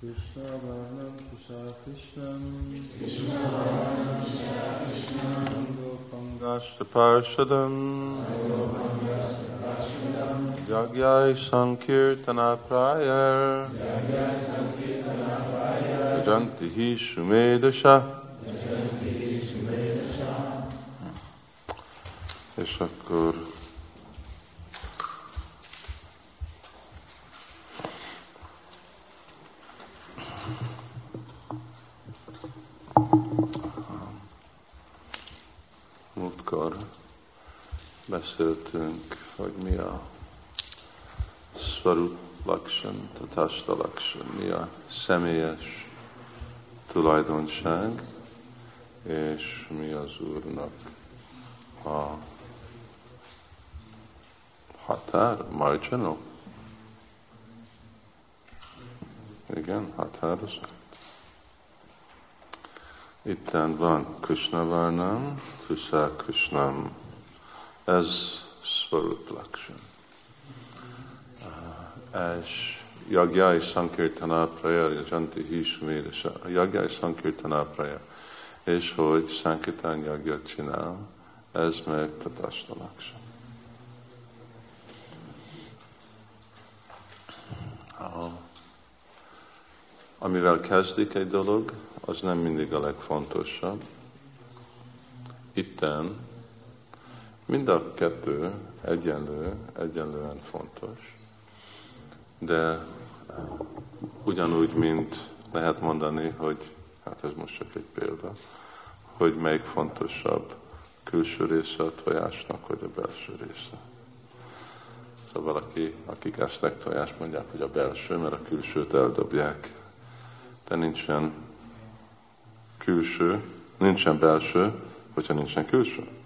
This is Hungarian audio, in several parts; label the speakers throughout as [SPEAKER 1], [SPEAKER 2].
[SPEAKER 1] Krishna Varnam Krishna Krishnam Pangashta Parshadam Jagyai Sankirtana Prayar Janti Hi Shumedasha És akkor beszéltünk, hogy mi a Svarup Laksan, Tatasta Laksan, mi a személyes tulajdonság, és mi az Úrnak a határ, marginal. Igen, határozat. Itten van Krishna Varnam, Krishna Krishnam. Ez Svarup Lakshan. És Yagyai Sankirtana Praya, Janti Hismédesa, Yagyai Sankirtana Praya, és hogy Sankirtan Yagyat csinál, ez meg Tatasta Lakshan. Amivel kezdik egy dolog, az nem mindig a legfontosabb. Itten mind a kettő egyenlő, egyenlően fontos, de ugyanúgy, mint lehet mondani, hogy, hát ez most csak egy példa, hogy melyik fontosabb, külső része a tojásnak, vagy a belső része. Szóval valaki, akik esznek tojást, mondják, hogy a belső, mert a külsőt eldobják. De nincsen külső, nincsen belső, hogyha nincsen külső.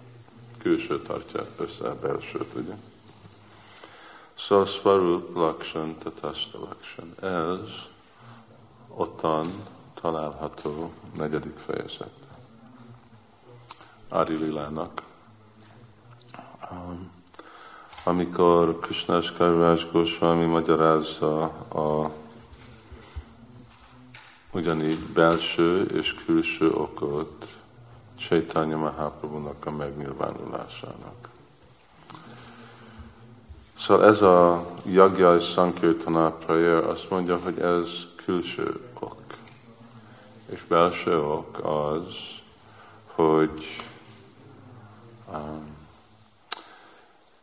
[SPEAKER 1] Külső tartja össze a belsőt, ugye? Szóval Svarup Laksan, Tatasta Laksan. Ez ottan található negyedik fejezet. Ári Lilának. Um, amikor Krishnás Karvás Goswami magyarázza a ugyanígy belső és külső okot Chaitanya Mahaprabhu-nak a megnyilvánulásának. Szóval ez a Yagya és Sankirtana prayer azt mondja, hogy ez külső ok. És belső ok az, hogy um,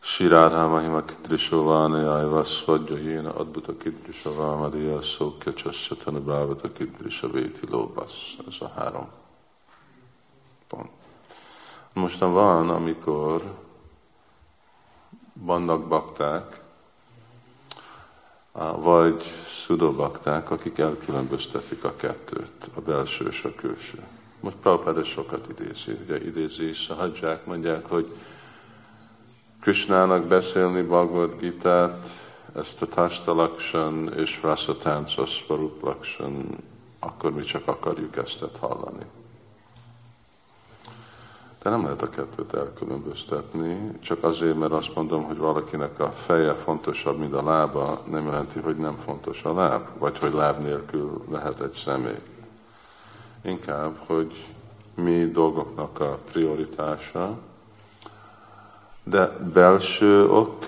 [SPEAKER 1] Shirádhá Mahima Kidrisovánayájva Svadja Jéna Adbuta Kidrisovámadéja Szókja Csassatana Bávata Kidrisa Véti Lóbasz. Ez a három pont. Mostan van, amikor vannak bakták, vagy szudobakták, akik elkülönböztetik a kettőt, a belső és a külső. Most Prabhupád sokat idézi, ugye idézi, Sahadzsák mondják, hogy Krishnának beszélni Bhagavad Gita-t, ezt a Tastalaksan és Rasatánca Svaruplaksan, akkor mi csak akarjuk ezt hallani. De nem lehet a kettőt elkülönböztetni, csak azért, mert azt mondom, hogy valakinek a feje fontosabb, mint a lába, nem jelenti, hogy nem fontos a láb, vagy hogy láb nélkül lehet egy személy. Inkább, hogy mi dolgoknak a prioritása, de belső ok,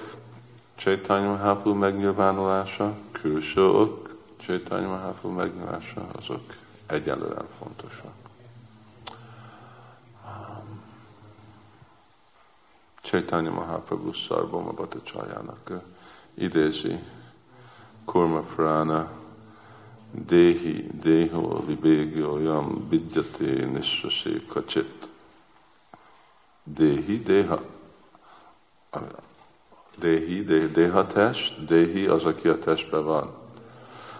[SPEAKER 1] Chaitanya Mahaprabhu megnyilvánulása, külső ok, Chaitanya Mahaprabhu megnyilvánulása, azok egyenlően fontosak. Chaitanya Mahaprabhu Sarvama Bhattacharjának idézi Kurma Prana Dehi Deho Vibhegyo Yam Vidyate Nisvase Kacsit Dehi Deha Dehi, de, deha test, Dehi az, aki a testben van.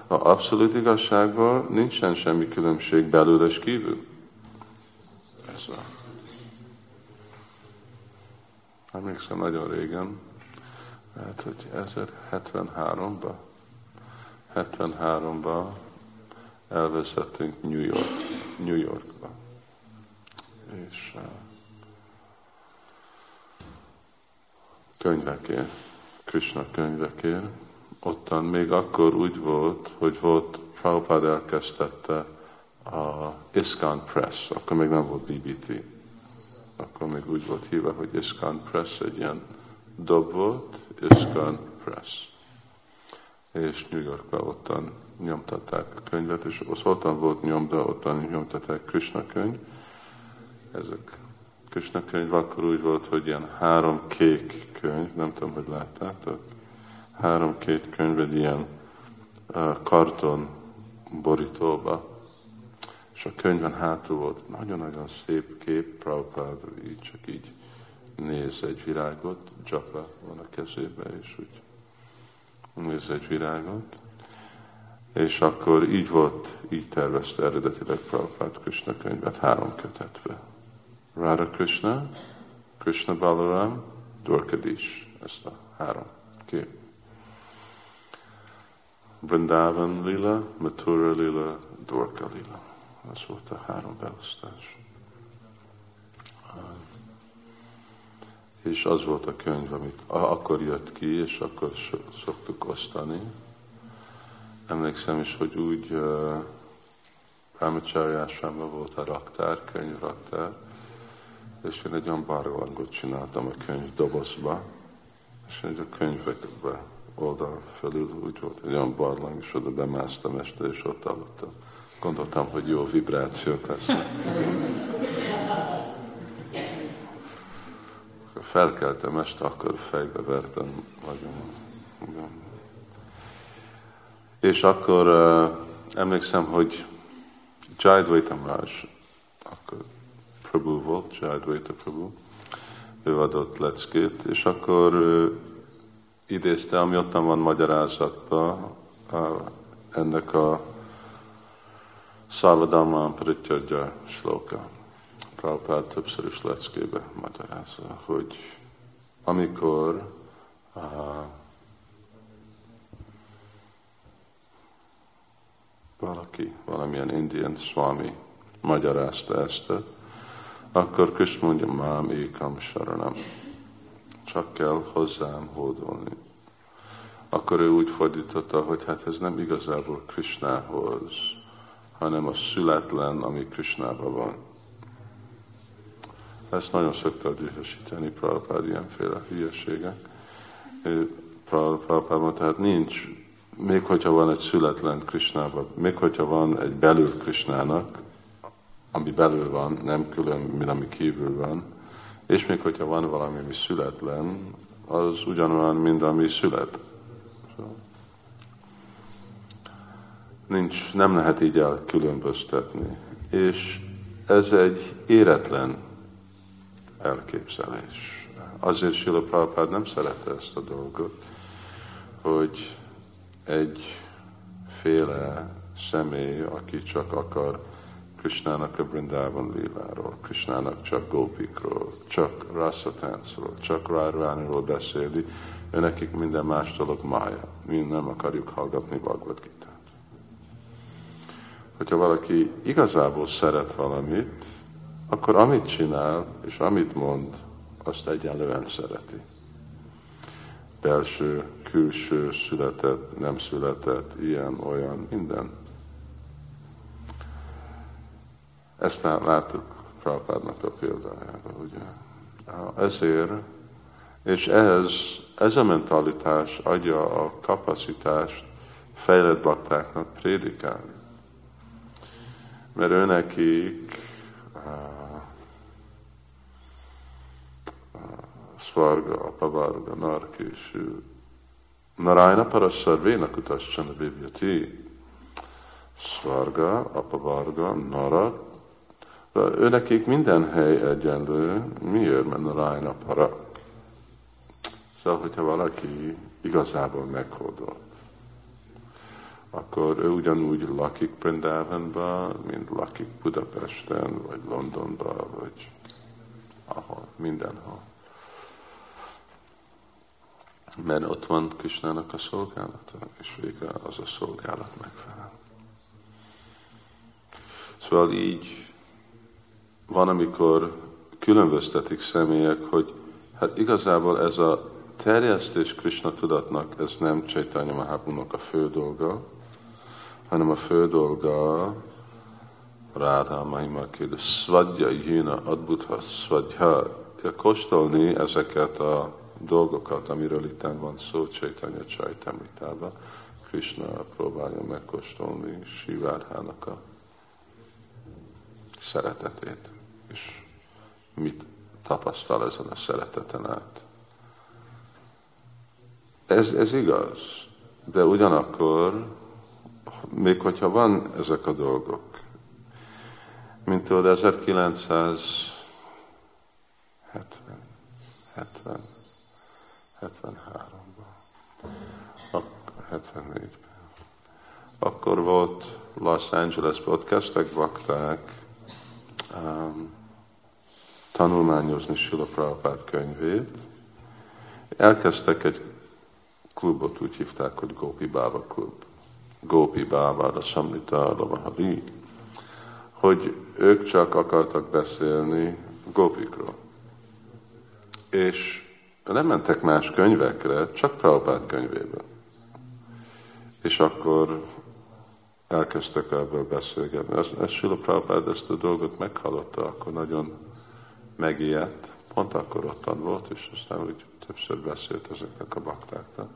[SPEAKER 1] A abszolút igazságban nincsen semmi különbség belül és kívül. Ez van. Emlékszem nagyon régen, lehet, hogy 1073-ban, 73-ban elvezettünk New York, New Yorkba. És uh, könyvekért, Krishna könyvekért, ottan még akkor úgy volt, hogy volt Prabhupada elkezdette a Iskan Press, akkor még nem volt BBT. Akkor még úgy volt hívva, hogy Iskan Press, egy ilyen dob volt, Iskan Press. És New Yorkban ottan nyomtatták könyvet, és az ottan volt nyomda, ottan nyomtatták Krishna könyv. Ezek Krishna könyv akkor úgy volt, hogy ilyen három kék könyv, nem tudom, hogy láttátok, három kék könyv egy ilyen uh, karton borítóba, és a könyvben hátul volt nagyon-nagyon szép kép, Prabhupád így csak így néz egy virágot, Japa van a kezébe, és úgy néz egy virágot. És akkor így volt, így tervezte eredetileg Prabhupád Krishna könyvet három kötetbe. Radha Krishna, Krishna Balaram, Dwarkadish, ezt a három kép. Vrindavan Lila, Mathura Lila, Dwarka Lila. Ez volt a három beosztás. És az volt a könyv, amit akkor jött ki, és akkor szoktuk osztani. Emlékszem is, hogy úgy uh, Rámacsárjásában volt a raktár, könyvraktár, és én egy olyan barlangot csináltam a könyv dobozba, és egy a könyvekbe oldal felül úgy volt egy olyan barlang, és oda bemásztam este, és ott aludtam. Gondoltam, hogy jó vibrációk lesznek. Felkeltem este, akkor fejbe vertem magam. És akkor uh, emlékszem, hogy Jaidvaita Maharaj, akkor Prabhu volt, Jaidvaita Prabhu, ő adott leckét, és akkor uh, idézte, ami ottan van magyarázatban, ennek a Szávadalmán Prityagyja Sloka. Prabhupád többször is leckébe magyarázza, hogy amikor uh, valaki, valamilyen indian swami magyarázta ezt, akkor Krishna mondja, mám ékam saranam. Csak kell hozzám hódolni. Akkor ő úgy fordította, hogy hát ez nem igazából Krishnához, hanem a születlen, ami Krishnában van. Ezt nagyon szokta dühösíteni Prabhupád ilyenféle hülyeségek. Prabhupád mondta, tehát nincs, még hogyha van egy születlen Krishnában, még hogyha van egy belül Krishnának, ami belül van, nem külön, mint ami kívül van, és még hogyha van valami, ami születlen, az ugyanolyan, mint ami szület. Nincs, nem lehet így elkülönböztetni. És ez egy éretlen elképzelés. Azért Sila Prabhupád nem szerette ezt a dolgot, hogy egy féle személy, aki csak akar Krishnának a Brindában líláról, Krishnának csak gópikról, csak rasszatáncról, csak rárványról beszéli, ő nekik minden más dolog mája. Mi nem akarjuk hallgatni Bhagavad hogyha valaki igazából szeret valamit, akkor amit csinál és amit mond, azt egyenlően szereti. Belső, külső, született, nem született, ilyen, olyan, minden. Ezt láttuk Prabhupádnak a példájában, ugye. Ezért, és ez, ez a mentalitás adja a kapacitást fejlett baktáknak prédikálni mert ő nekik Svarga, Apavarga, Narkésű, Narayana Parassarvéna Kutassana Bibjati, Svarga, Apavarga, Nara, ő nekik minden hely egyenlő, miért, mert Narayana Para. Szóval, hogyha valaki igazából meghódolt, akkor ő ugyanúgy lakik Brindavanban, mint lakik Budapesten, vagy Londonban, vagy ahol, mindenhol. Mert ott van Kisnának a szolgálata, és végre az a szolgálat megfelel. Szóval így van, amikor különböztetik személyek, hogy hát igazából ez a terjesztés Krishna tudatnak, ez nem Csaitanya Mahaprabhu a fő dolga, hanem a fő dolga Ráda Mahima kérdő, Svadja Jina Adbutha Svadja, kóstolni ezeket a dolgokat, amiről itt van szó Csaitanya Csaitamritában. Krishna próbálja megkóstolni Sivárhának a szeretetét, és mit tapasztal ezen a szereteten át. Ez, ez igaz, de ugyanakkor, még hogyha van ezek a dolgok, mint tudod, 1970, 70, 73-ban, 74-ben. Akkor volt Los Angeles podcastek, bakták, um, tanulmányozni Sila Prabhupád könyvét. Elkezdtek egy klubot, úgy hívták, hogy Gopi Baba Klub. Gopi Baba, a Samnita Lavahari, hogy ők csak akartak beszélni Gopikról. És nem mentek más könyvekre, csak Prabhupád könyvébe. És akkor elkezdtek ebből beszélgetni. Ez, ez Sila Prabhupád ezt a dolgot meghallotta, akkor nagyon megijedt, pont akkor ottan volt, és aztán úgy többször beszélt ezeknek a baktáknak.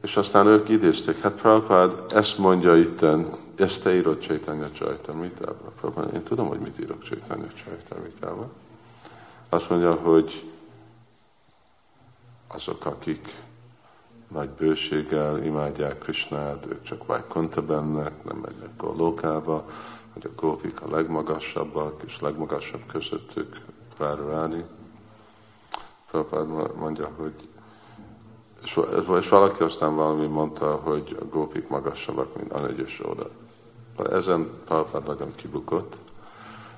[SPEAKER 1] És aztán ők idézték, hát Prabhupád ezt mondja itten, ezt te írod Csaitanya Csajtamritában. Én tudom, hogy mit írok Csaitanya Csajtamritában. Azt mondja, hogy azok, akik nagy bőséggel imádják Krishnát, ők csak Vajkonta bennek, nem megynek a lókába, hogy a gópik a legmagasabbak, és legmagasabb közöttük Radharani. Prabhupád mondja, hogy és, és valaki aztán valami mondta, hogy a gópik magasabbak, mint Anagy oda. Ezen Prabhupád nagyon kibukott,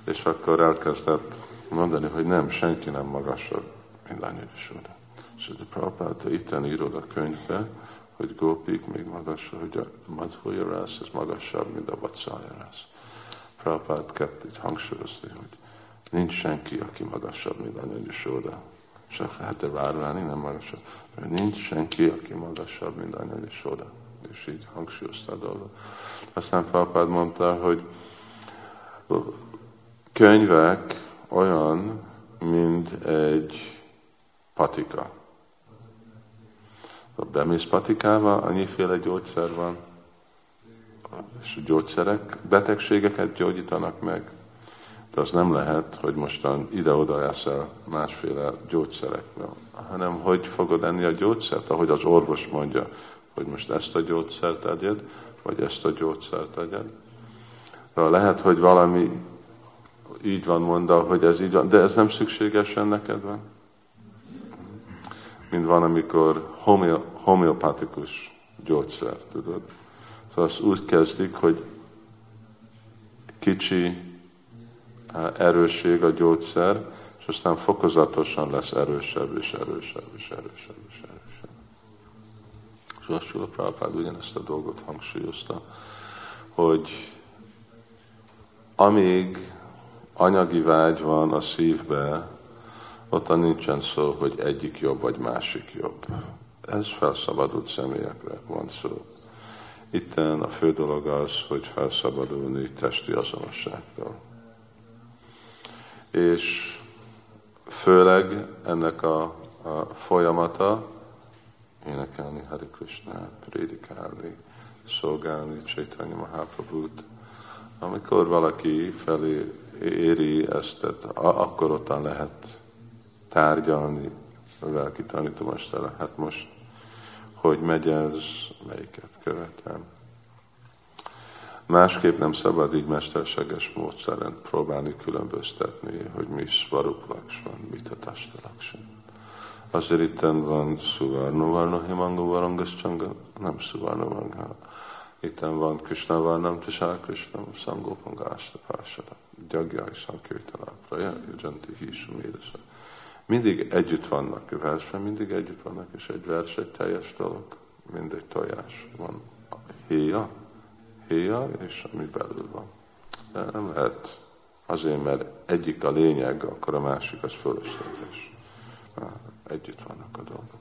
[SPEAKER 1] és akkor elkezdett mondani, hogy nem, senki nem magasabb, mint Anagy oda. És a Prabhupád itten írod a könyvbe, hogy gópik még magasabb, hogy a Madhurya rász, ez magasabb, mint a Vatsalya rász. Prabhupád kept így hangsúlyozni, hogy nincs senki, aki magasabb, mint Anya Sóda. Csak lehet-e várválni, nem magasabb. Nincs senki, aki magasabb, mint Anya Sóda. És így hangsúlyozta a dolgot. Aztán Prabhupád mondta, hogy könyvek olyan, mint egy patika. Bemész patikába, annyiféle gyógyszer van, és a gyógyszerek betegségeket gyógyítanak meg. De az nem lehet, hogy mostan ide-oda el másféle gyógyszerekkel, hanem hogy fogod enni a gyógyszert, ahogy az orvos mondja, hogy most ezt a gyógyszert tegyed, vagy ezt a gyógyszert tegyed. Lehet, hogy valami így van mondva, hogy ez így van, de ez nem szükségesen neked van. Mint van, amikor homeopatikus gyógyszer, tudod? Szóval azt úgy kezdik, hogy kicsi erősség a gyógyszer, és aztán fokozatosan lesz erősebb és erősebb és erősebb és erősebb. Szóval Sula Prabhupád ugyanezt a dolgot hangsúlyozta, hogy amíg anyagi vágy van a szívbe, ott nincsen szó, hogy egyik jobb vagy másik jobb. Ez felszabadult személyekre van szó. Itten a fő dolog az, hogy felszabadulni testi azonosságtól. És főleg ennek a, a folyamata énekelni Hari Krishna, prédikálni, szolgálni Chaitanya Mahaprabhut. Amikor valaki felé éri ezt, akkor ottan lehet tárgyalni, lelki tanítomastára. Hát most hogy megy ez, melyiket követem. Másképp nem szabad így mesterséges módszeren próbálni különböztetni, hogy mi svarup laksan, mit a tasta laksan. Azért itt van Suvarno Varno Himango Varangas nem Suvarno Varanga. Itt van Krishna Varnam Tisá Krishna Sangopanga Asta Pársada. Gyagyai Sankirtala Praja Janti Hisu Médesa mindig együtt vannak a versben, mindig együtt vannak, és egy vers egy teljes dolog, mint egy tojás. Van héja, héja, és ami belül van. De nem lehet azért, mert egyik a lényeg, akkor a másik az fölösleges. Együtt vannak a dolgok.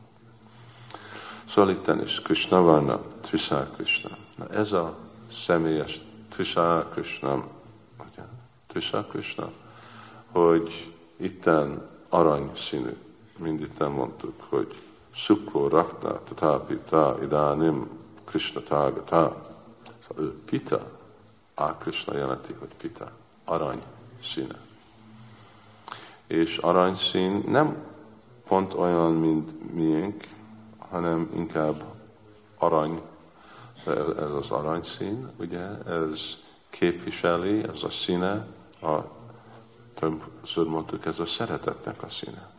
[SPEAKER 1] Szóval itten is Krishna Varna, Trisha Krishna. Na ez a személyes Trisha Krishna? Trisha Krishna, hogy itten arany színű. Mind itten mondtuk, hogy Sukro Rakta Tatapita Idanim Krishna Tágata. Szóval ő Pita, a Krishna jelenti, hogy Pita, arany színe. És aranyszín nem pont olyan, mint miénk, hanem inkább arany, ez az aranyszín, ugye, ez képviseli, ez a színe, a, többször mondtuk, ez a szeretetnek a színe.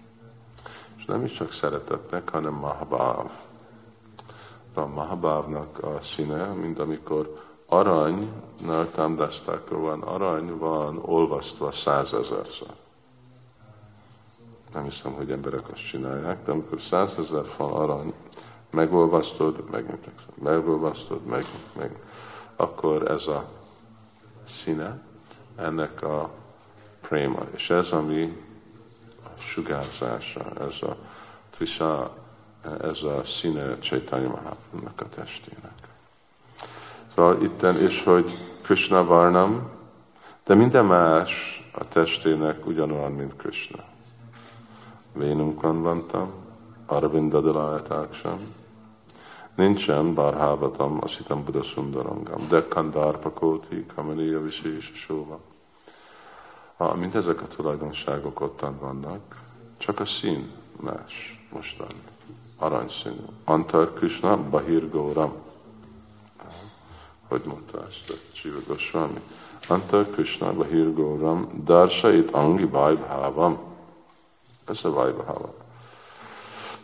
[SPEAKER 1] És nem is csak szeretetnek, hanem Mahabhav. A Mahabhavnak a színe, mint amikor arany, támdázták, van arany, van olvasztva százezerszer. Nem hiszem, hogy emberek azt csinálják, de amikor százezer fal arany megolvasztod, megint megolvasztod, meg, meg, akkor ez a színe ennek a préma. És ez, ami a sugárzása, ez a trisha, ez a színe Csaitanya Mahaprabhu-nak a testének. Szóval itten is, hogy Krishna Varnam, de minden más a testének ugyanolyan, mint Krishna. Vénunkon vantam, Arvindadilájátáksam, nincsen bárhávatam, azt hittem Buddha Sundarangam, de Kandárpakóti, Kamaniya Visés Sóva. Ha, mint ezek a tulajdonságok ottan vannak, csak a szín más mostan. Aranyszínű. Antar Krishna Bahir Góram hogy mondta ezt a Csiva Goswami. Anta Krishna Bahir Góram Darsait Angi Vajbhávam. Ez a Vajbháva.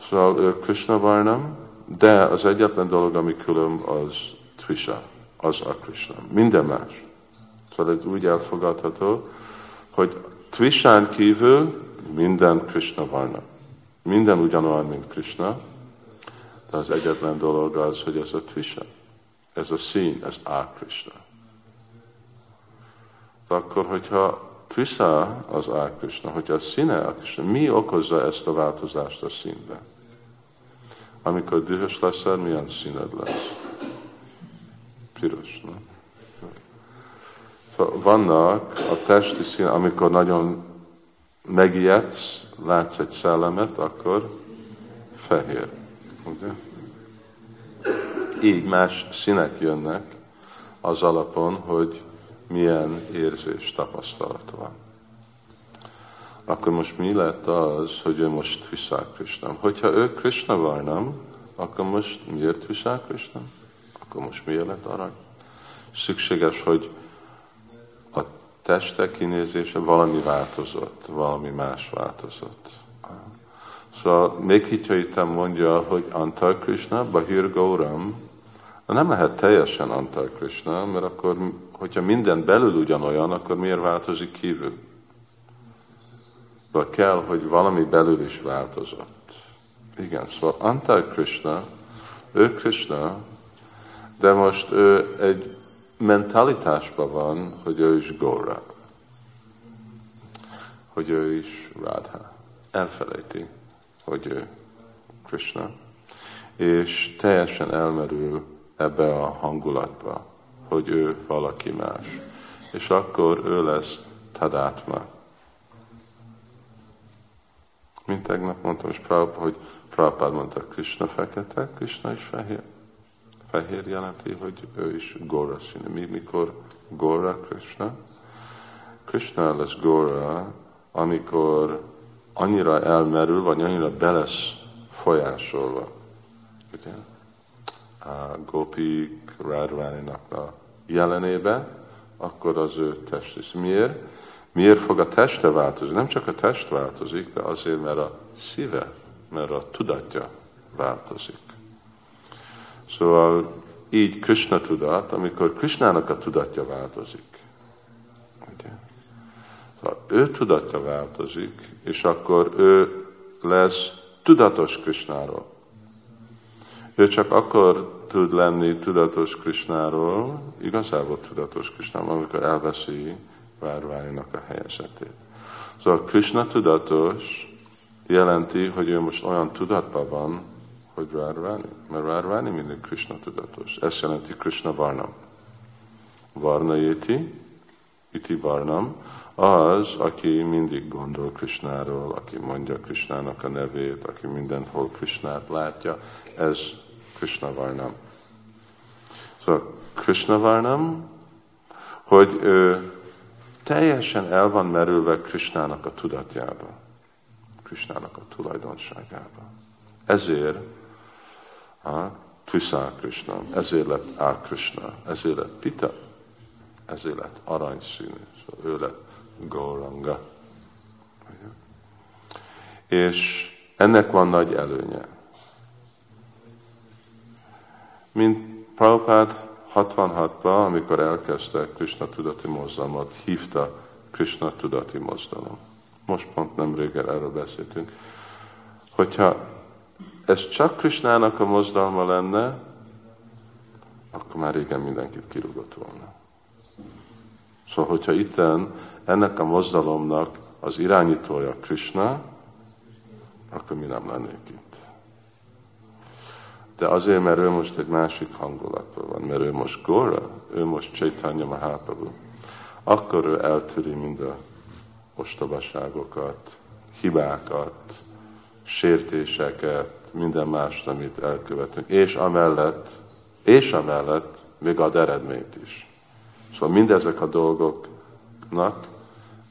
[SPEAKER 1] Szóval Krishna Varnam, de az egyetlen dolog, ami külön, az Tvisha, az a Krishna. Minden más. Szóval ez úgy elfogadható, hogy Tvishán kívül minden Krishna Varna. Minden ugyanolyan, mint Krishna, de az egyetlen dolog az, hogy ez a Tvisha ez a szín, ez a Krishna. Akkor, hogyha Trisha az a Krishna, hogyha a színe a Krishna, mi okozza ezt a változást a színben? Amikor dühös leszel, milyen színed lesz? Piros, nem? Szóval vannak a testi szín, amikor nagyon megijedsz, látsz egy szellemet, akkor fehér. Ugye? így más színek jönnek az alapon, hogy milyen érzés, tapasztalat van. Akkor most mi lett az, hogy ő most Visák Krishnam? Hogyha ő Krishna Varnam, akkor most miért Visák Krishnam? Akkor most miért lett arany? Szükséges, hogy teste kinézése valami változott, valami más változott. Szóval még hitja mondja, hogy Antar Krishna, Bahir Gauram, nem lehet teljesen Antar Krishna, mert akkor, hogyha minden belül ugyanolyan, akkor miért változik kívül? Vagy kell, hogy valami belül is változott. Igen, szóval Antar Krishna, ő Krishna, de most ő egy mentalitásban van, hogy ő is Gora. Hogy ő is Radha. Elfelejti, hogy ő Krishna. És teljesen elmerül ebbe a hangulatba, hogy ő valaki más. És akkor ő lesz tadátma. Mint tegnap mondtam, és Prabhupada, hogy Prabhupada mondta, Krishna fekete, Krishna is fehér. Fehér jelenti, hogy ő is Gora színű. Mi, mikor Gora Krishna? Krishna lesz Gora, amikor annyira elmerül, vagy annyira belesz folyásolva. Ugye? a Gopik Radváninak a jelenébe, akkor az ő test is. Miért? Miért fog a teste változni? Nem csak a test változik, de azért, mert a szíve, mert a tudatja változik. Szóval így Krishna tudat, amikor Krishnának a tudatja változik. Ugye? Szóval ő tudatja változik, és akkor ő lesz tudatos Krishnáról. Ő csak akkor tud lenni tudatos Krisnáról, igazából tudatos Krisnáról, amikor elveszi várványnak a helyezetét. Szóval Krishna tudatos jelenti, hogy ő most olyan tudatban van, hogy Radharani? Mert Radharani mindig Krishna tudatos. Ez jelenti Krishna Varnam. Varnayeti, iti Varnam, az, aki mindig gondol Krishnáról, aki mondja Krishnának a nevét, aki mindenhol Krishnát látja, ez Krishna Varnam. Szóval Krishna Varnam, hogy ő teljesen el van merülve Krishnának a tudatjába, Krishnának a tulajdonságába. Ezért a Tvisa Krishna, ezért lett Á Krishna, ezért lett Pita, ezért lett aranyszínű, szóval ő lett Gauranga. És ennek van nagy előnye. Mint Prabhupád 66-ban, amikor elkezdte Krishna tudati mozdalmat, hívta Krishna tudati mozdalom. Most pont nem régen erről beszéltünk. Hogyha ez csak Krishnának a mozdalma lenne, akkor már régen mindenkit kirúgott volna. Szóval, hogyha itten ennek a mozdalomnak az irányítója Krishna, akkor mi nem lennék itt. De azért, mert ő most egy másik hangulatban van, mert ő most Gora, ő most Chaitanya Mahaprabhu, akkor ő eltűri mind a ostobaságokat, hibákat, sértéseket, minden mást, amit elkövetünk. És amellett, és amellett még ad eredményt is. Szóval mindezek a dolgoknak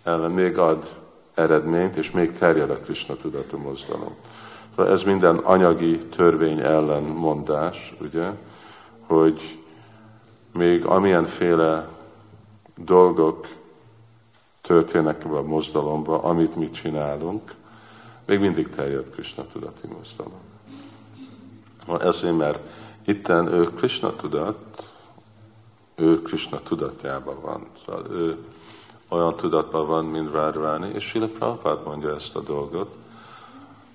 [SPEAKER 1] ellen még ad eredményt, és még terjed a Krishna tudatú mozdalom. Szóval ez minden anyagi törvény ellen mondás, ugye, hogy még amilyenféle dolgok történnek a mozdalomba, amit mi csinálunk, még mindig terjed Krishna tudati mozdalom. Ezért, mert itten ő Krishna tudat, ő Krishna tudatjában van. Szóval ő olyan tudatban van, mint Radharani, és Sila Prabhupád mondja ezt a dolgot,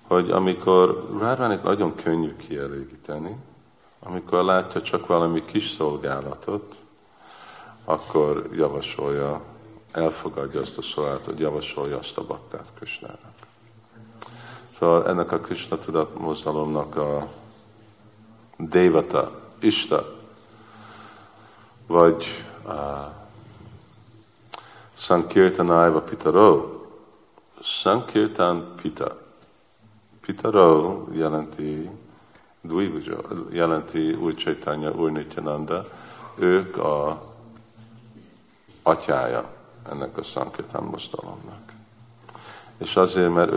[SPEAKER 1] hogy amikor Radharani nagyon könnyű kielégíteni, amikor látja csak valami kis szolgálatot, akkor javasolja, elfogadja azt a szolgálatot, javasolja azt a baktát Krishnának. Szóval ennek a Krishna tudat mozdalomnak a Devata, Ista, vagy uh, Sankirtanaiva Pitaro. Sankirtan Pita. Pitaro jelenti Dvivuja, jelenti Úr Chaitanya, Úr Nityananda. Ők a atyája ennek a Sankirtan mozdalomnak. És azért, mert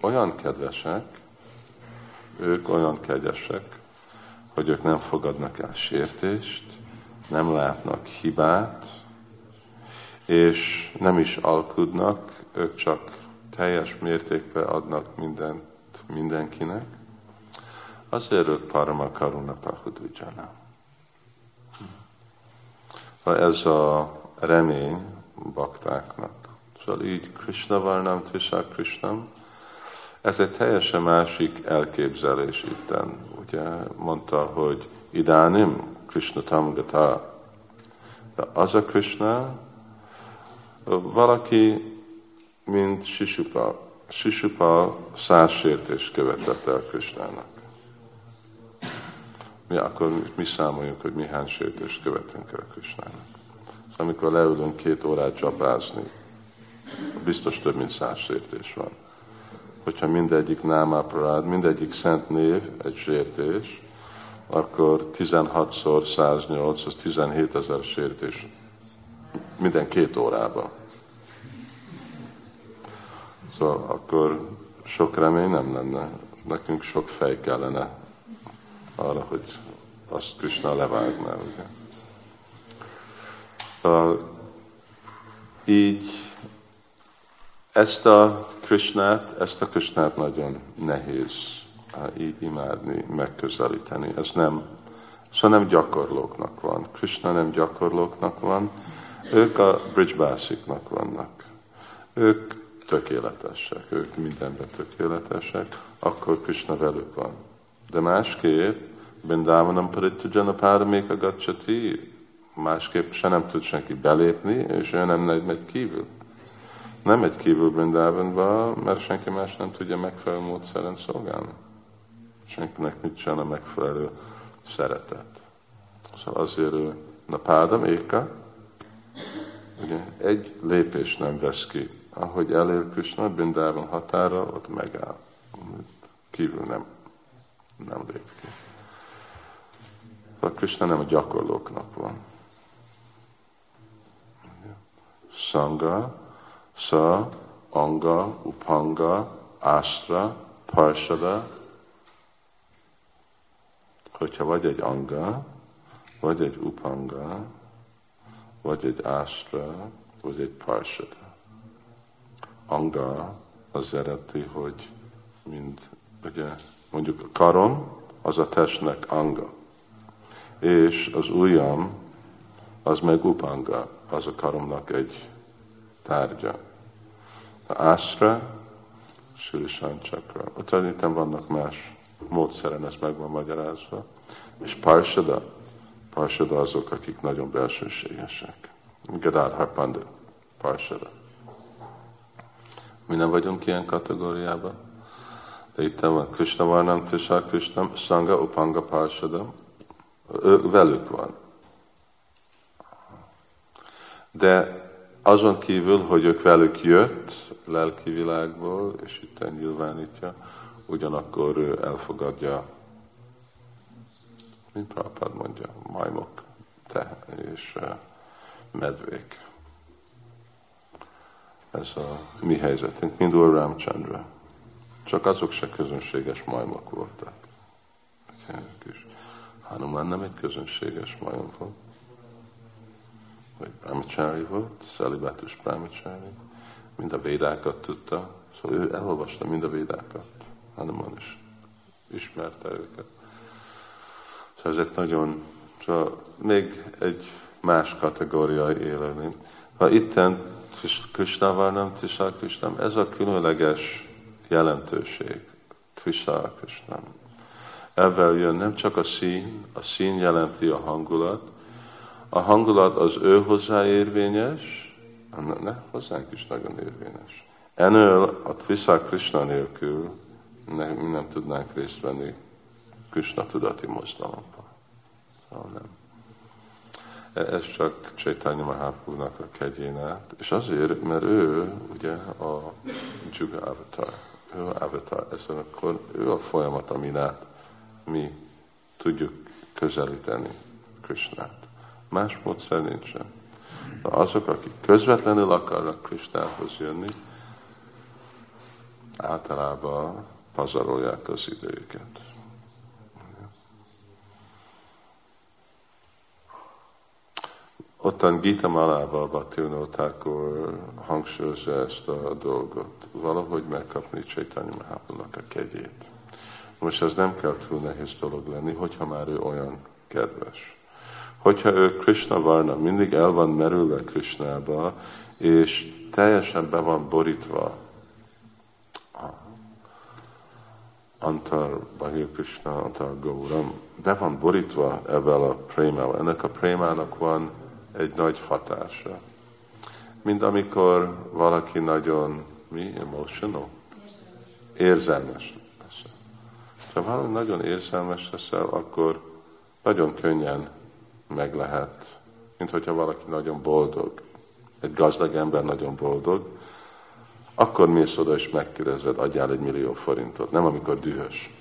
[SPEAKER 1] olyan kedvesek, ők olyan kegyesek, hogy ők nem fogadnak el sértést, nem látnak hibát, és nem is alkudnak, ők csak teljes mértékben adnak mindent mindenkinek, azért ők Parama Karuna Pahudujana. Ez a remény baktáknak. Szóval így Krishna Varnam, Tvisa Krishnam, ez egy teljesen másik elképzelés itten. Ugye mondta, hogy idánim Krishna Tamgata. De az a Krishna, valaki, mint Sisupa. Sisupa száz sértést követett el Krishnának. Mi akkor mi számoljuk, hogy mi hány sértést követünk el Krishnának. Amikor leülünk két órát csapázni, biztos több mint száz sértés van. Hogyha mindegyik námáparád, mindegyik szent név egy sértés, akkor 16-szor 108, az 17 ezer sértés minden két órában. Szóval akkor sok remény nem lenne. Nekünk sok fej kellene arra, hogy azt Krishna levágná. Ugye? Uh, így ezt a Krishnát, ezt a Krishnát nagyon nehéz így imádni, megközelíteni. Ez nem, szóval nem gyakorlóknak van. Krishna nem gyakorlóknak van, ők a bridgebásziknak vannak. Ők tökéletesek, ők mindenben tökéletesek, akkor Krishna velük van. De másképp, Bindávanam Paritujana Páraméka Gacsati, másképp se nem tud senki belépni, és ő nem megy kívül. Nem megy kívül Brindavanba, mert senki más nem tudja megfelelő módszeren szolgálni. senkinek nincsen a megfelelő szeretet. Szóval azért ő Napádam Éka, ugye egy lépés nem vesz ki. Ahogy elér Krishna Bindában határa, ott megáll. Kívül nem, nem lép ki. Szóval Krishna nem a gyakorlóknak van. Sanga, Sa, Anga, Upanga, Astra, Parsada, hogyha vagy egy anga, vagy egy upanga, vagy egy astra, vagy egy parsada. Anga az eredeti, hogy mind, ugye, mondjuk a karom, az a testnek anga. És az ujjam, az meg upanga, az a karomnak egy tárgya. A astra, Surisan Csakra. Ott vannak más módszeren ez meg van magyarázva. És Parsada, Parsada azok, akik nagyon belsőségesek. Gadadhar Pandit, Parsada. Mi nem vagyunk ilyen kategóriában. De itt van Krishna Varnam, Krishna Krishna, Sanga, Upanga, Parsada. Ő, velük van. De azon kívül, hogy ők velük jött lelki világból, és itt nyilvánítja, ugyanakkor ő elfogadja, mint Prabhupád mondja, majmok, te és medvék. Ez a mi helyzetünk, mind Úr Ramchandra. Csak azok se közönséges majmok voltak. Hanuman nem egy közönséges majom volt. Vagy Brahmachari volt, Szalibátus Brahmachari. Mind a védákat tudta. Szóval ő elolvasta mind a védákat. Hanuman is ismerte őket. Szóval ezek nagyon, szóval még egy más kategóriai élőlény. Ha itten Krishnával nem Tisha Krishnam, ez a különleges jelentőség. Tisha Krishnam. Ebben jön nem csak a szín, a szín jelenti a hangulat, a hangulat az ő hozzáérvényes, ne, hozzánk is nagyon érvényes. Enől a Tvisa Krishna nélkül ne, mi nem tudnánk részt venni Krishna tudati mozdalomban. Szóval nem. E, ez csak Csaitanya Mahaprabhu-nak a kegyénet, és azért, mert ő ugye a Juga Avatar, ő Avatar, ez akkor ő a folyamat, amin át mi tudjuk közelíteni Krishnát. Más módszer nincsen. De azok, akik közvetlenül akarnak Krisnához jönni, általában pazarolják az időket. Ottan Gita Malával Bhaktivinoda Thakur hangsúlyozza ezt a dolgot. Valahogy megkapni Csaitanya Mahaprabhu-nak a kegyét. Most ez nem kell túl nehéz dolog lenni, hogyha már ő olyan kedves. Hogyha ő Krishna Varna, mindig el van merülve Krishnába, és teljesen be van borítva Antar Bahir Krishna, Antar Gauram, be van borítva ebben a prémával. Ennek a prémának van egy nagy hatása. Mint amikor valaki nagyon, mi, emotional? Érzelmes lesz. Ha valami nagyon érzelmes leszel, akkor nagyon könnyen meg lehet, mint hogyha valaki nagyon boldog. Egy gazdag ember nagyon boldog, akkor mész oda és megkérdezed, adjál egy millió forintot, nem amikor dühös.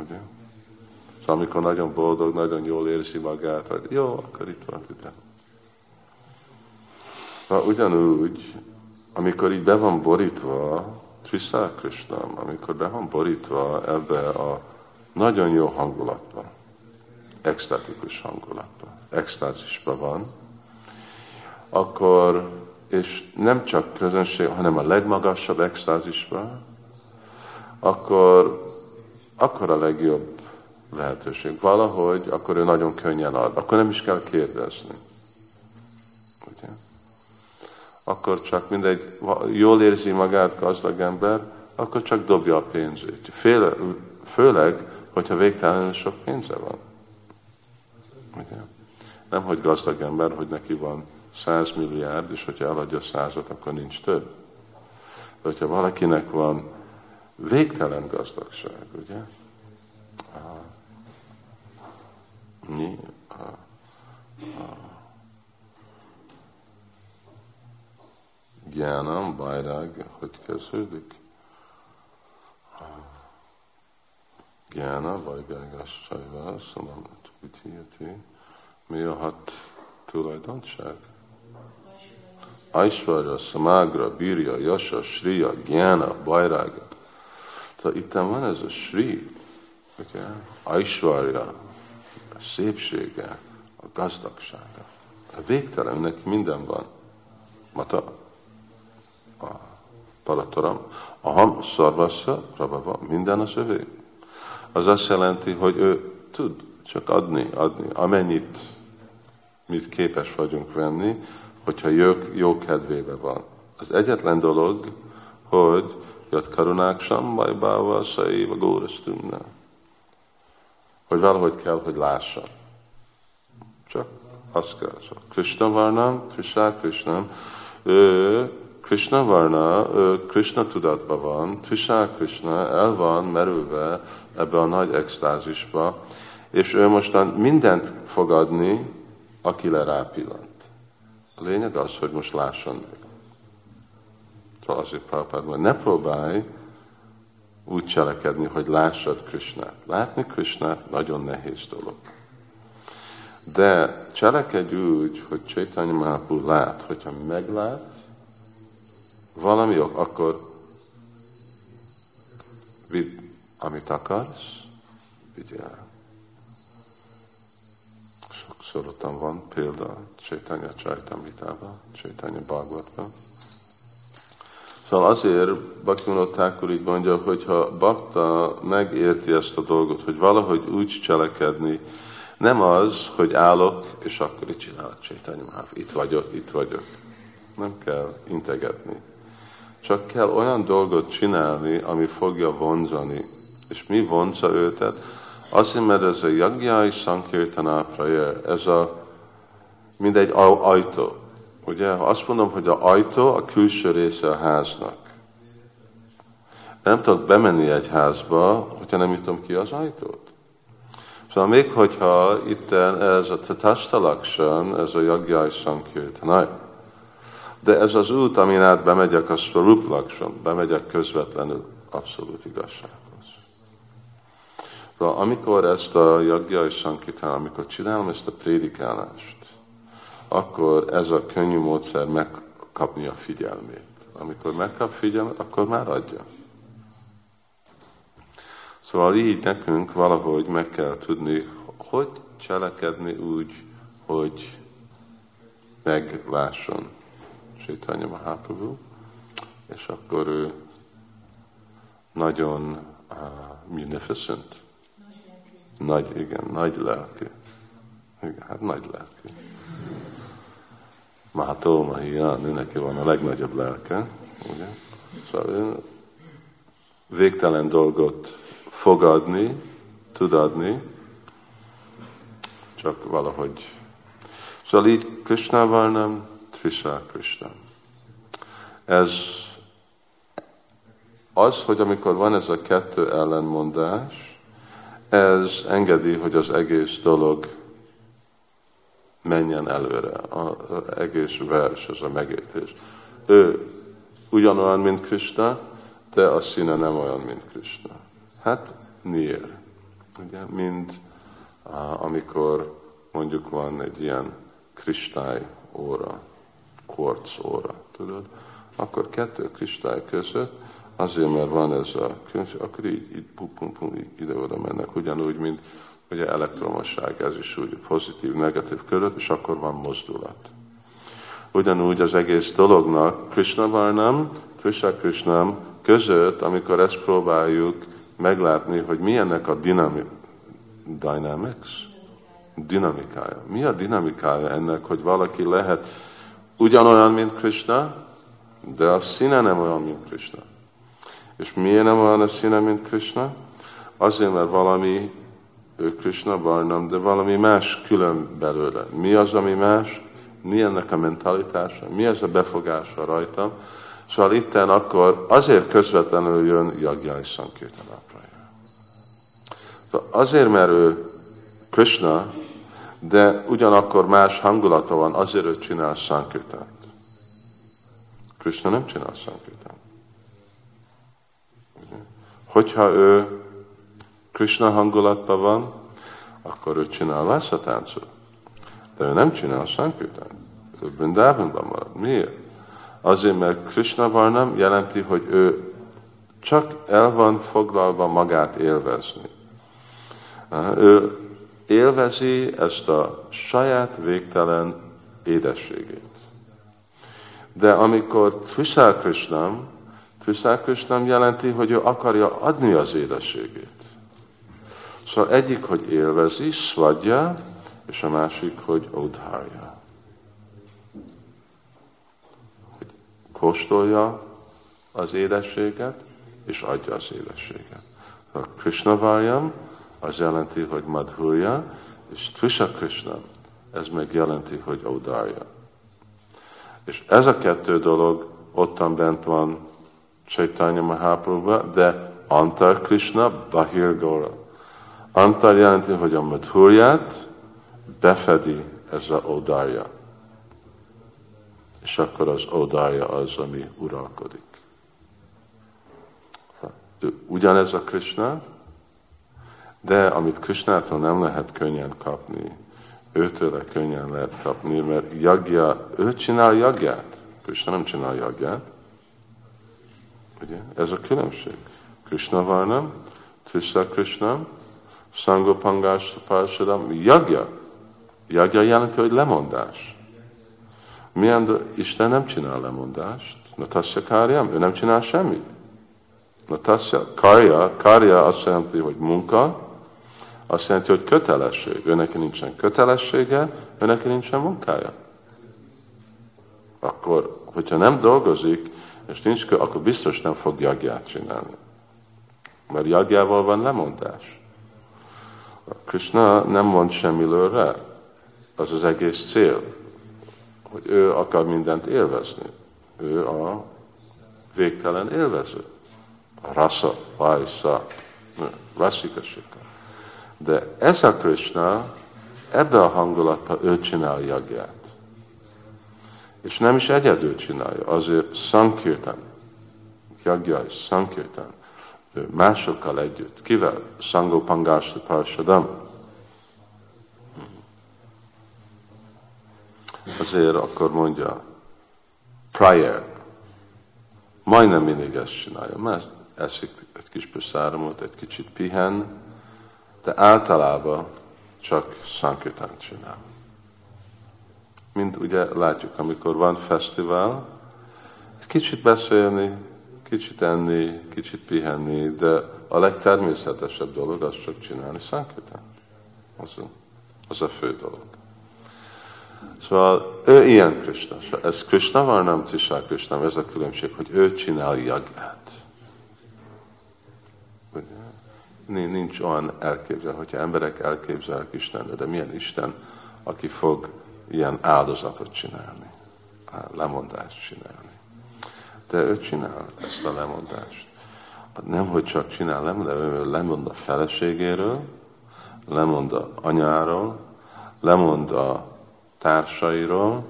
[SPEAKER 1] Ugye? Szóval amikor nagyon boldog, nagyon jól érzi magát, hogy jó, akkor itt van ide. Na, ugyanúgy, amikor így be van borítva, Trisha Krishna, amikor be van borítva ebbe a nagyon jó hangulatba, extatikus hangulatba, extázisban van, akkor, és nem csak közönség, hanem a legmagasabb extázisban, akkor, akkor a legjobb lehetőség. Valahogy, akkor ő nagyon könnyen ad. Akkor nem is kell kérdezni. Ugye? Akkor csak mindegy, jól érzi magát gazdag ember, akkor csak dobja a pénzét. Féle, főleg, hogyha végtelenül sok pénze van. Ugye? Nem, hogy gazdag ember, hogy neki van 100 milliárd, és hogyha eladja százat, akkor nincs több. De hogyha valakinek van végtelen gazdagság, ugye? mi? A, a, Gyánam, Bajrág, hogy kezdődik? Gyána, Vajgágás, Sajvá, Szanam, Vitiyati. Mi a hat tulajdonság? Aishvarya, Samagra, Birya, Yasha, Shriya, Gyana, Bajrága. Tehát itt van ez a Sri, ugye? Aishvarya, a szépsége, a gazdagsága. A végtelen, neki minden van. Mata, a Paratoram, Aham, Szarvassa, Prabhava, minden az övé. Az azt jelenti, hogy ő tud csak adni, adni, amennyit mit képes vagyunk venni, hogyha jó, jó kedvébe van. Az egyetlen dolog, hogy jött karunák sambaj báva a górasztümne. Hogy valahogy kell, hogy lássa. Csak azt kell. Krishna Varnam, Krishna Krishna, ő Krishna Varna, ő Krishna tudatban van, Krishna Krishna el van merülve ebbe a nagy extázisba, és ő mostan mindent fog adni, aki le rá pillant. A lényeg az, hogy most lásson meg. Szóval azért Prabhupád hogy ne próbálj úgy cselekedni, hogy lássad Krishnát. Látni Krishnát nagyon nehéz dolog. De cselekedj úgy, hogy Chaitanya Mahaprabhu lát, hogyha meglát valami ok, akkor vidd, amit akarsz, vigyél sokszor van példa Csaitanya Csaitamritában, Csaitanya Bhagavatban. Szóval azért Bhaktivinoda Thakur így mondja, hogy ha bakta megérti ezt a dolgot, hogy valahogy úgy cselekedni, nem az, hogy állok, és akkor itt csinálok Csaitanya Mahaprabhu. Itt vagyok, itt vagyok. Nem kell integetni. Csak kell olyan dolgot csinálni, ami fogja vonzani. És mi vonza őtet? Azért, mert ez a Jagjai Sankirtana prayer, ez a mindegy ajtó. Ugye, azt mondom, hogy a ajtó a külső része a háznak. Nem tudok bemenni egy házba, hogyha nem jutom ki az ajtót. Szóval még hogyha itt ez a Tatasta ez a Jagjai Sankirtana, de ez az út, amin át bemegyek, a Swarup bemegyek közvetlenül abszolút igazság. Szóval amikor ezt a jagja és sankitán, amikor csinálom ezt a prédikálást, akkor ez a könnyű módszer megkapni a figyelmét. Amikor megkap figyelmet, akkor már adja. Szóval így nekünk valahogy meg kell tudni, hogy cselekedni úgy, hogy meglásson Sétanya Mahaprabhu, és akkor ő nagyon uh, munificent, nagy, igen, nagy lelkű. Igen, hát nagy lelkű. Mátó, Mahian, ő neki van a legnagyobb lelke. Ugye? Szóval ő végtelen dolgot fogadni, tud adni, csak valahogy. Szóval így Krishnával nem, Trisha Krishna. Ez az, hogy amikor van ez a kettő ellenmondás, ez engedi, hogy az egész dolog menjen előre, az egész vers, ez a megértés. Ő ugyanolyan, mint Krishna, de a színe nem olyan, mint Krishna. Hát miért? Ugye, mind amikor mondjuk van egy ilyen kristály óra, kvarc óra, tudod, akkor kettő kristály között Azért, mert van ez a különbség, akkor így, így pum, pum, pum, ide-oda mennek, ugyanúgy, mint ugye elektromosság, ez is úgy pozitív, negatív körül, és akkor van mozdulat. Ugyanúgy az egész dolognak Krishna Varnam, Krishna Krishnam között, amikor ezt próbáljuk meglátni, hogy milyennek a dinami, dynamics, dinamikája. Mi a dinamikája ennek, hogy valaki lehet ugyanolyan, mint Krishna, de a színe nem olyan, mint Krishna. És miért nem olyan a színe, mint Krishna? Azért, mert valami, ő Krishna Barnam, de valami más külön belőle. Mi az, ami más? Mi ennek a mentalitása? Mi ez a befogása rajtam? Szóval itten akkor azért közvetlenül jön Jagjai Sankirtana Szóval azért, mert ő Krishna, de ugyanakkor más hangulata van, azért ő csinál Sankirtánt. Krishna nem csinál Sankirtánt. Hogyha ő Krishna hangulatban van, akkor ő csinál Vászatáncot. De ő nem csinál Sankirtánt. Ő Brindávonban marad. Miért? Azért, mert Krishna Varnam jelenti, hogy ő csak el van foglalva magát élvezni. Ő élvezi ezt a saját végtelen édességét. De amikor Tvisál Krishnam, Tvisál Krishnam jelenti, hogy ő akarja adni az édességét. Szóval egyik, hogy élvezi, svadja, és a másik, hogy udharja. Hogy kóstolja az édességet, és adja az édességet. A Krishna Varyam az jelenti, hogy madhurja, és Trisha Krishna, ez meg jelenti, hogy Audarya. És ez a kettő dolog ottan bent van Chaitanya Mahaprabhu, de Antar Krishna, Bahir Gora. Antar jelenti, hogy a madhurját befedi ez a Audarya. És akkor az Audarya az, ami uralkodik. Ugyanez a Krishna, de amit Krishnától nem lehet könnyen kapni, őtőle könnyen lehet kapni, mert jagja, ő csinál jagját. Krishna nem csinál jagját. Ugye? Ez a különbség. Krishna Varnam, Tisha Krishna, Sangopangás Parsadam, jagja. Jagja jelenti, hogy lemondás. Milyen Isten nem csinál lemondást. Natasya Káriam, ő nem csinál semmit. Natasya, Karja, Karja azt jelenti, hogy munka, azt jelenti, hogy kötelesség. Őnek nincsen kötelessége, őnek nincsen munkája. Akkor, hogyha nem dolgozik, és nincs kö, akkor biztos nem fog jagját csinálni. Mert jagjával van lemondás. A Krishna nem mond semmiről Az az egész cél, hogy ő akar mindent élvezni. Ő a végtelen élvező. A rasa, vajsza, rasszikasika. De ez a Krishna, ebbe a hangulatba ő csinál jagját. És nem is egyedül csinálja, azért Sankirtan, és Sankirtan, másokkal együtt. Kivel? Sangopangásra Parsadam. Azért akkor mondja, prayer. Majdnem mindig ezt csinálja, mert eszik egy kis pöszáramot, egy kicsit pihen, de általában csak Sankirtán csinál. Mint ugye látjuk, amikor van fesztivál, kicsit beszélni, kicsit enni, kicsit pihenni, de a legtermészetesebb dolog az csak csinálni Sankirtán. Az, az a fő dolog. Szóval ő ilyen Krishna. Ez Krishna van, nem Tisha Krishna, ez a különbség, hogy ő csinál jagát nincs olyan elképzel, hogyha emberek elképzelnek Isten, de milyen Isten, aki fog ilyen áldozatot csinálni, lemondást csinálni. De ő csinál ezt a lemondást. Nem, hogy csak csinál lemondást, ő lemond a feleségéről, lemond a anyáról, lemond a társairól,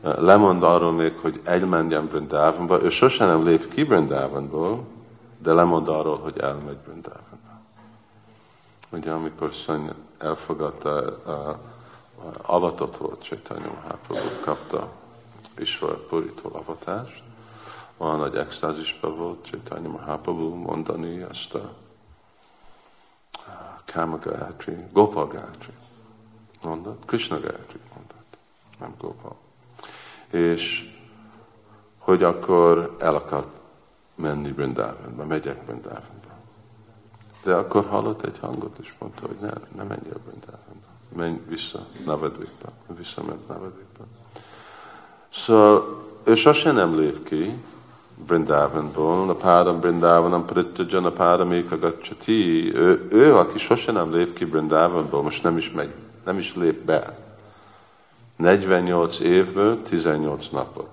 [SPEAKER 1] lemond arról még, hogy elmenjen Brindávonba. Ő sosem nem lép ki Brindávonból, de lemond arról, hogy elmegy Brindávonba. Ugye amikor Szony elfogadta, a, avatott volt Csaitanya Mahaprabhu, kapta Isvar Puritól avatást, olyan nagy extázisban volt Csaitanya Mahaprabhu mondani ezt a Kama Gayatri, Gopal Gayatri mondott, Krishna Gayatri mondott, nem Gopal. És hogy akkor el akart menni Brindavanba, megyek Brindavanba. De akkor hallott egy hangot, és mondta, hogy ne, ne menj a Brindávonba. Menj vissza Navadvikba. Visszament Navadvikba. Szóval ő sosem nem lép ki Brindávonból, a pádam Brindávanam Prityajan, a pádam Ekagacsati. Ő, ő, aki sosem nem lép ki Brindávonból, most nem is megy, nem is lép be. 48 évből 18 napot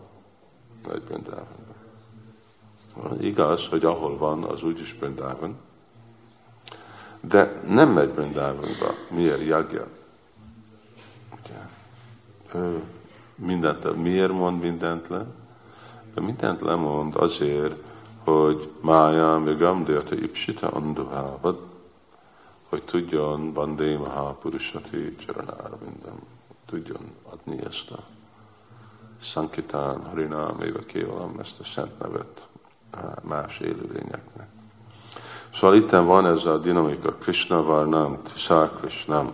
[SPEAKER 1] megy Brindávonba. Igaz, hogy ahol van, az úgyis Brindávon, de nem megy Brindávonba. Miért jagja? Mindent, miért mond mindent le? De mindent lemond azért, hogy mája, még amdérte ipsita anduhávad, hogy tudjon Bandé Mahapurusati Csaranára minden, tudjon adni ezt a Sankitán, Harinám, Éva Kévalam, ezt a szent nevet más élőlényeknek. Szóval itt van ez a dinamika, Krishna Varnam, Tisa Krishnam.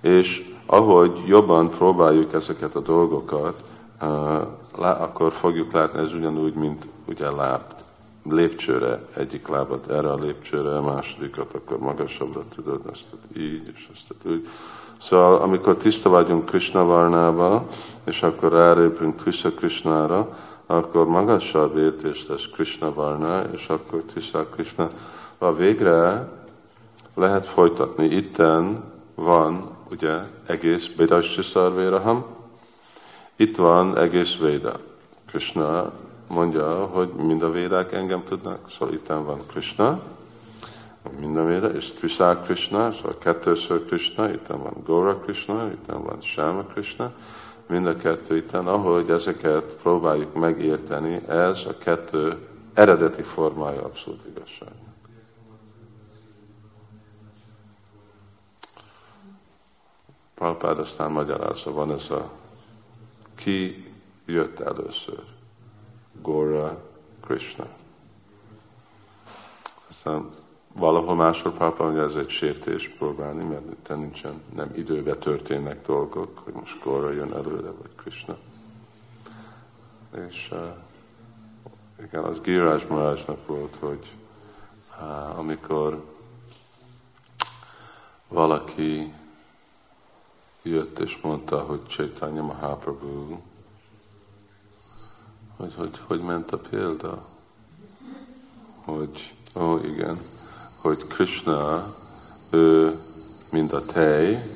[SPEAKER 1] És ahogy jobban próbáljuk ezeket a dolgokat, akkor fogjuk látni, ez ugyanúgy, mint ugye láb, lépcsőre, egyik lábat erre a lépcsőre, a másodikat akkor magasabbra tudod, ezt így, és ezt úgy. Szóval amikor tiszta vagyunk Krishna Varnába, és akkor rárépünk Krishna Krishnára, akkor magasabb értés lesz Krishna Varna, és akkor tiszta Krishna. A végre lehet folytatni. Itten van, ugye, egész Bedasya Szarvéraham, itt van egész Véda. Krishna mondja, hogy mind a védák engem tudnak, szóval itt van Krishna, mind a véda, és Trisák Krishna, szóval kettőször Krishna, itt van Gora Krishna, itt van Shama Krishna, mind a kettő itt, ahogy ezeket próbáljuk megérteni, ez a kettő eredeti formája abszolút igazság. Prabhupád aztán magyarázza, van ez a ki jött először. Gora Krishna. Aztán valahol máshol pápa mondja, ez egy sértés próbálni, mert itt nincsen, nem időbe történnek dolgok, hogy most Gora jön előre, vagy Krishna. És uh, igen, az Giraj Marajsnak volt, hogy uh, amikor valaki jött és mondta, hogy Chaitanya Mahaprabhu, hogy, hogy hogy ment a példa, hogy, ó igen, hogy Krishna, ő mind a tej,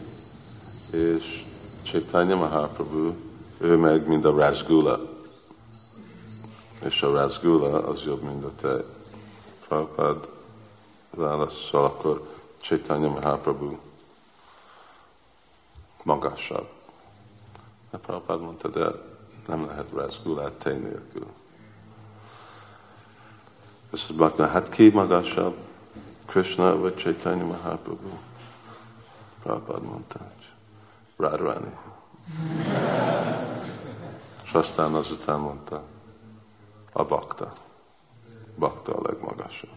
[SPEAKER 1] és Chaitanya Mahaprabhu, ő meg mind a rasgula. És a rasgula az jobb, mint a tej. Prabhupád válaszol, akkor Chaitanya Mahaprabhu magasabb. De Prabhupád mondta, de nem lehet rasgulát tej nélkül. Ez az hát ki magasabb? Krishna vagy Chaitanya Mahaprabhu? Prabhupád mondta, hogy Radharani. És aztán azután mondta, a bakta. Bakta a legmagasabb.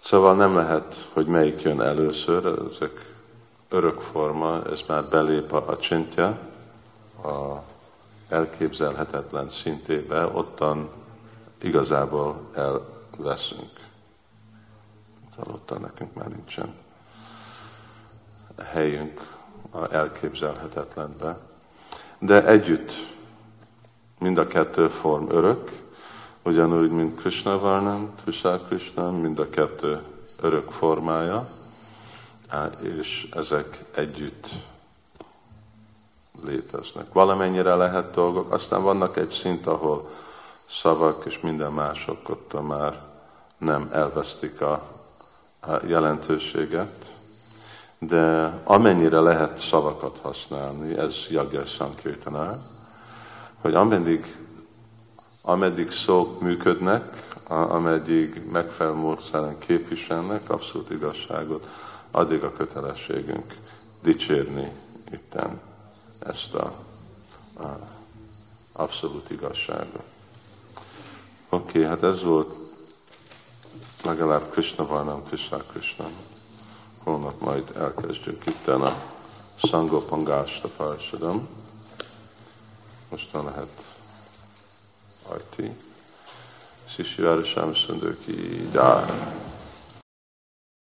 [SPEAKER 1] Szóval nem lehet, hogy melyik jön először, ezek örök forma, ez már belép a, csintja, a elképzelhetetlen szintébe, ottan igazából elveszünk. Szóval ottan nekünk már nincsen helyünk a elképzelhetetlenbe. De együtt mind a kettő form örök, ugyanúgy, mint Krishna Varnam, Tushar Krishna, mind a kettő örök formája, és ezek együtt léteznek. Valamennyire lehet dolgok, aztán vannak egy szint, ahol szavak és minden mások ott már nem elvesztik a, a jelentőséget, de amennyire lehet szavakat használni, ez Jagya Sankirtanár, hogy ameddig, ameddig szók működnek, ameddig megfelelő módszeren képviselnek abszolút igazságot, addig a kötelességünk dicsérni itten ezt a, a abszolút igazságot. Oké, okay, hát ez volt legalább Krishna Varnam, Krishna Krishna. Holnap majd elkezdjük itt a Sangopangásta Parsadam. Mostan lehet ajti. Sisi Városám Szöndőki, Dár.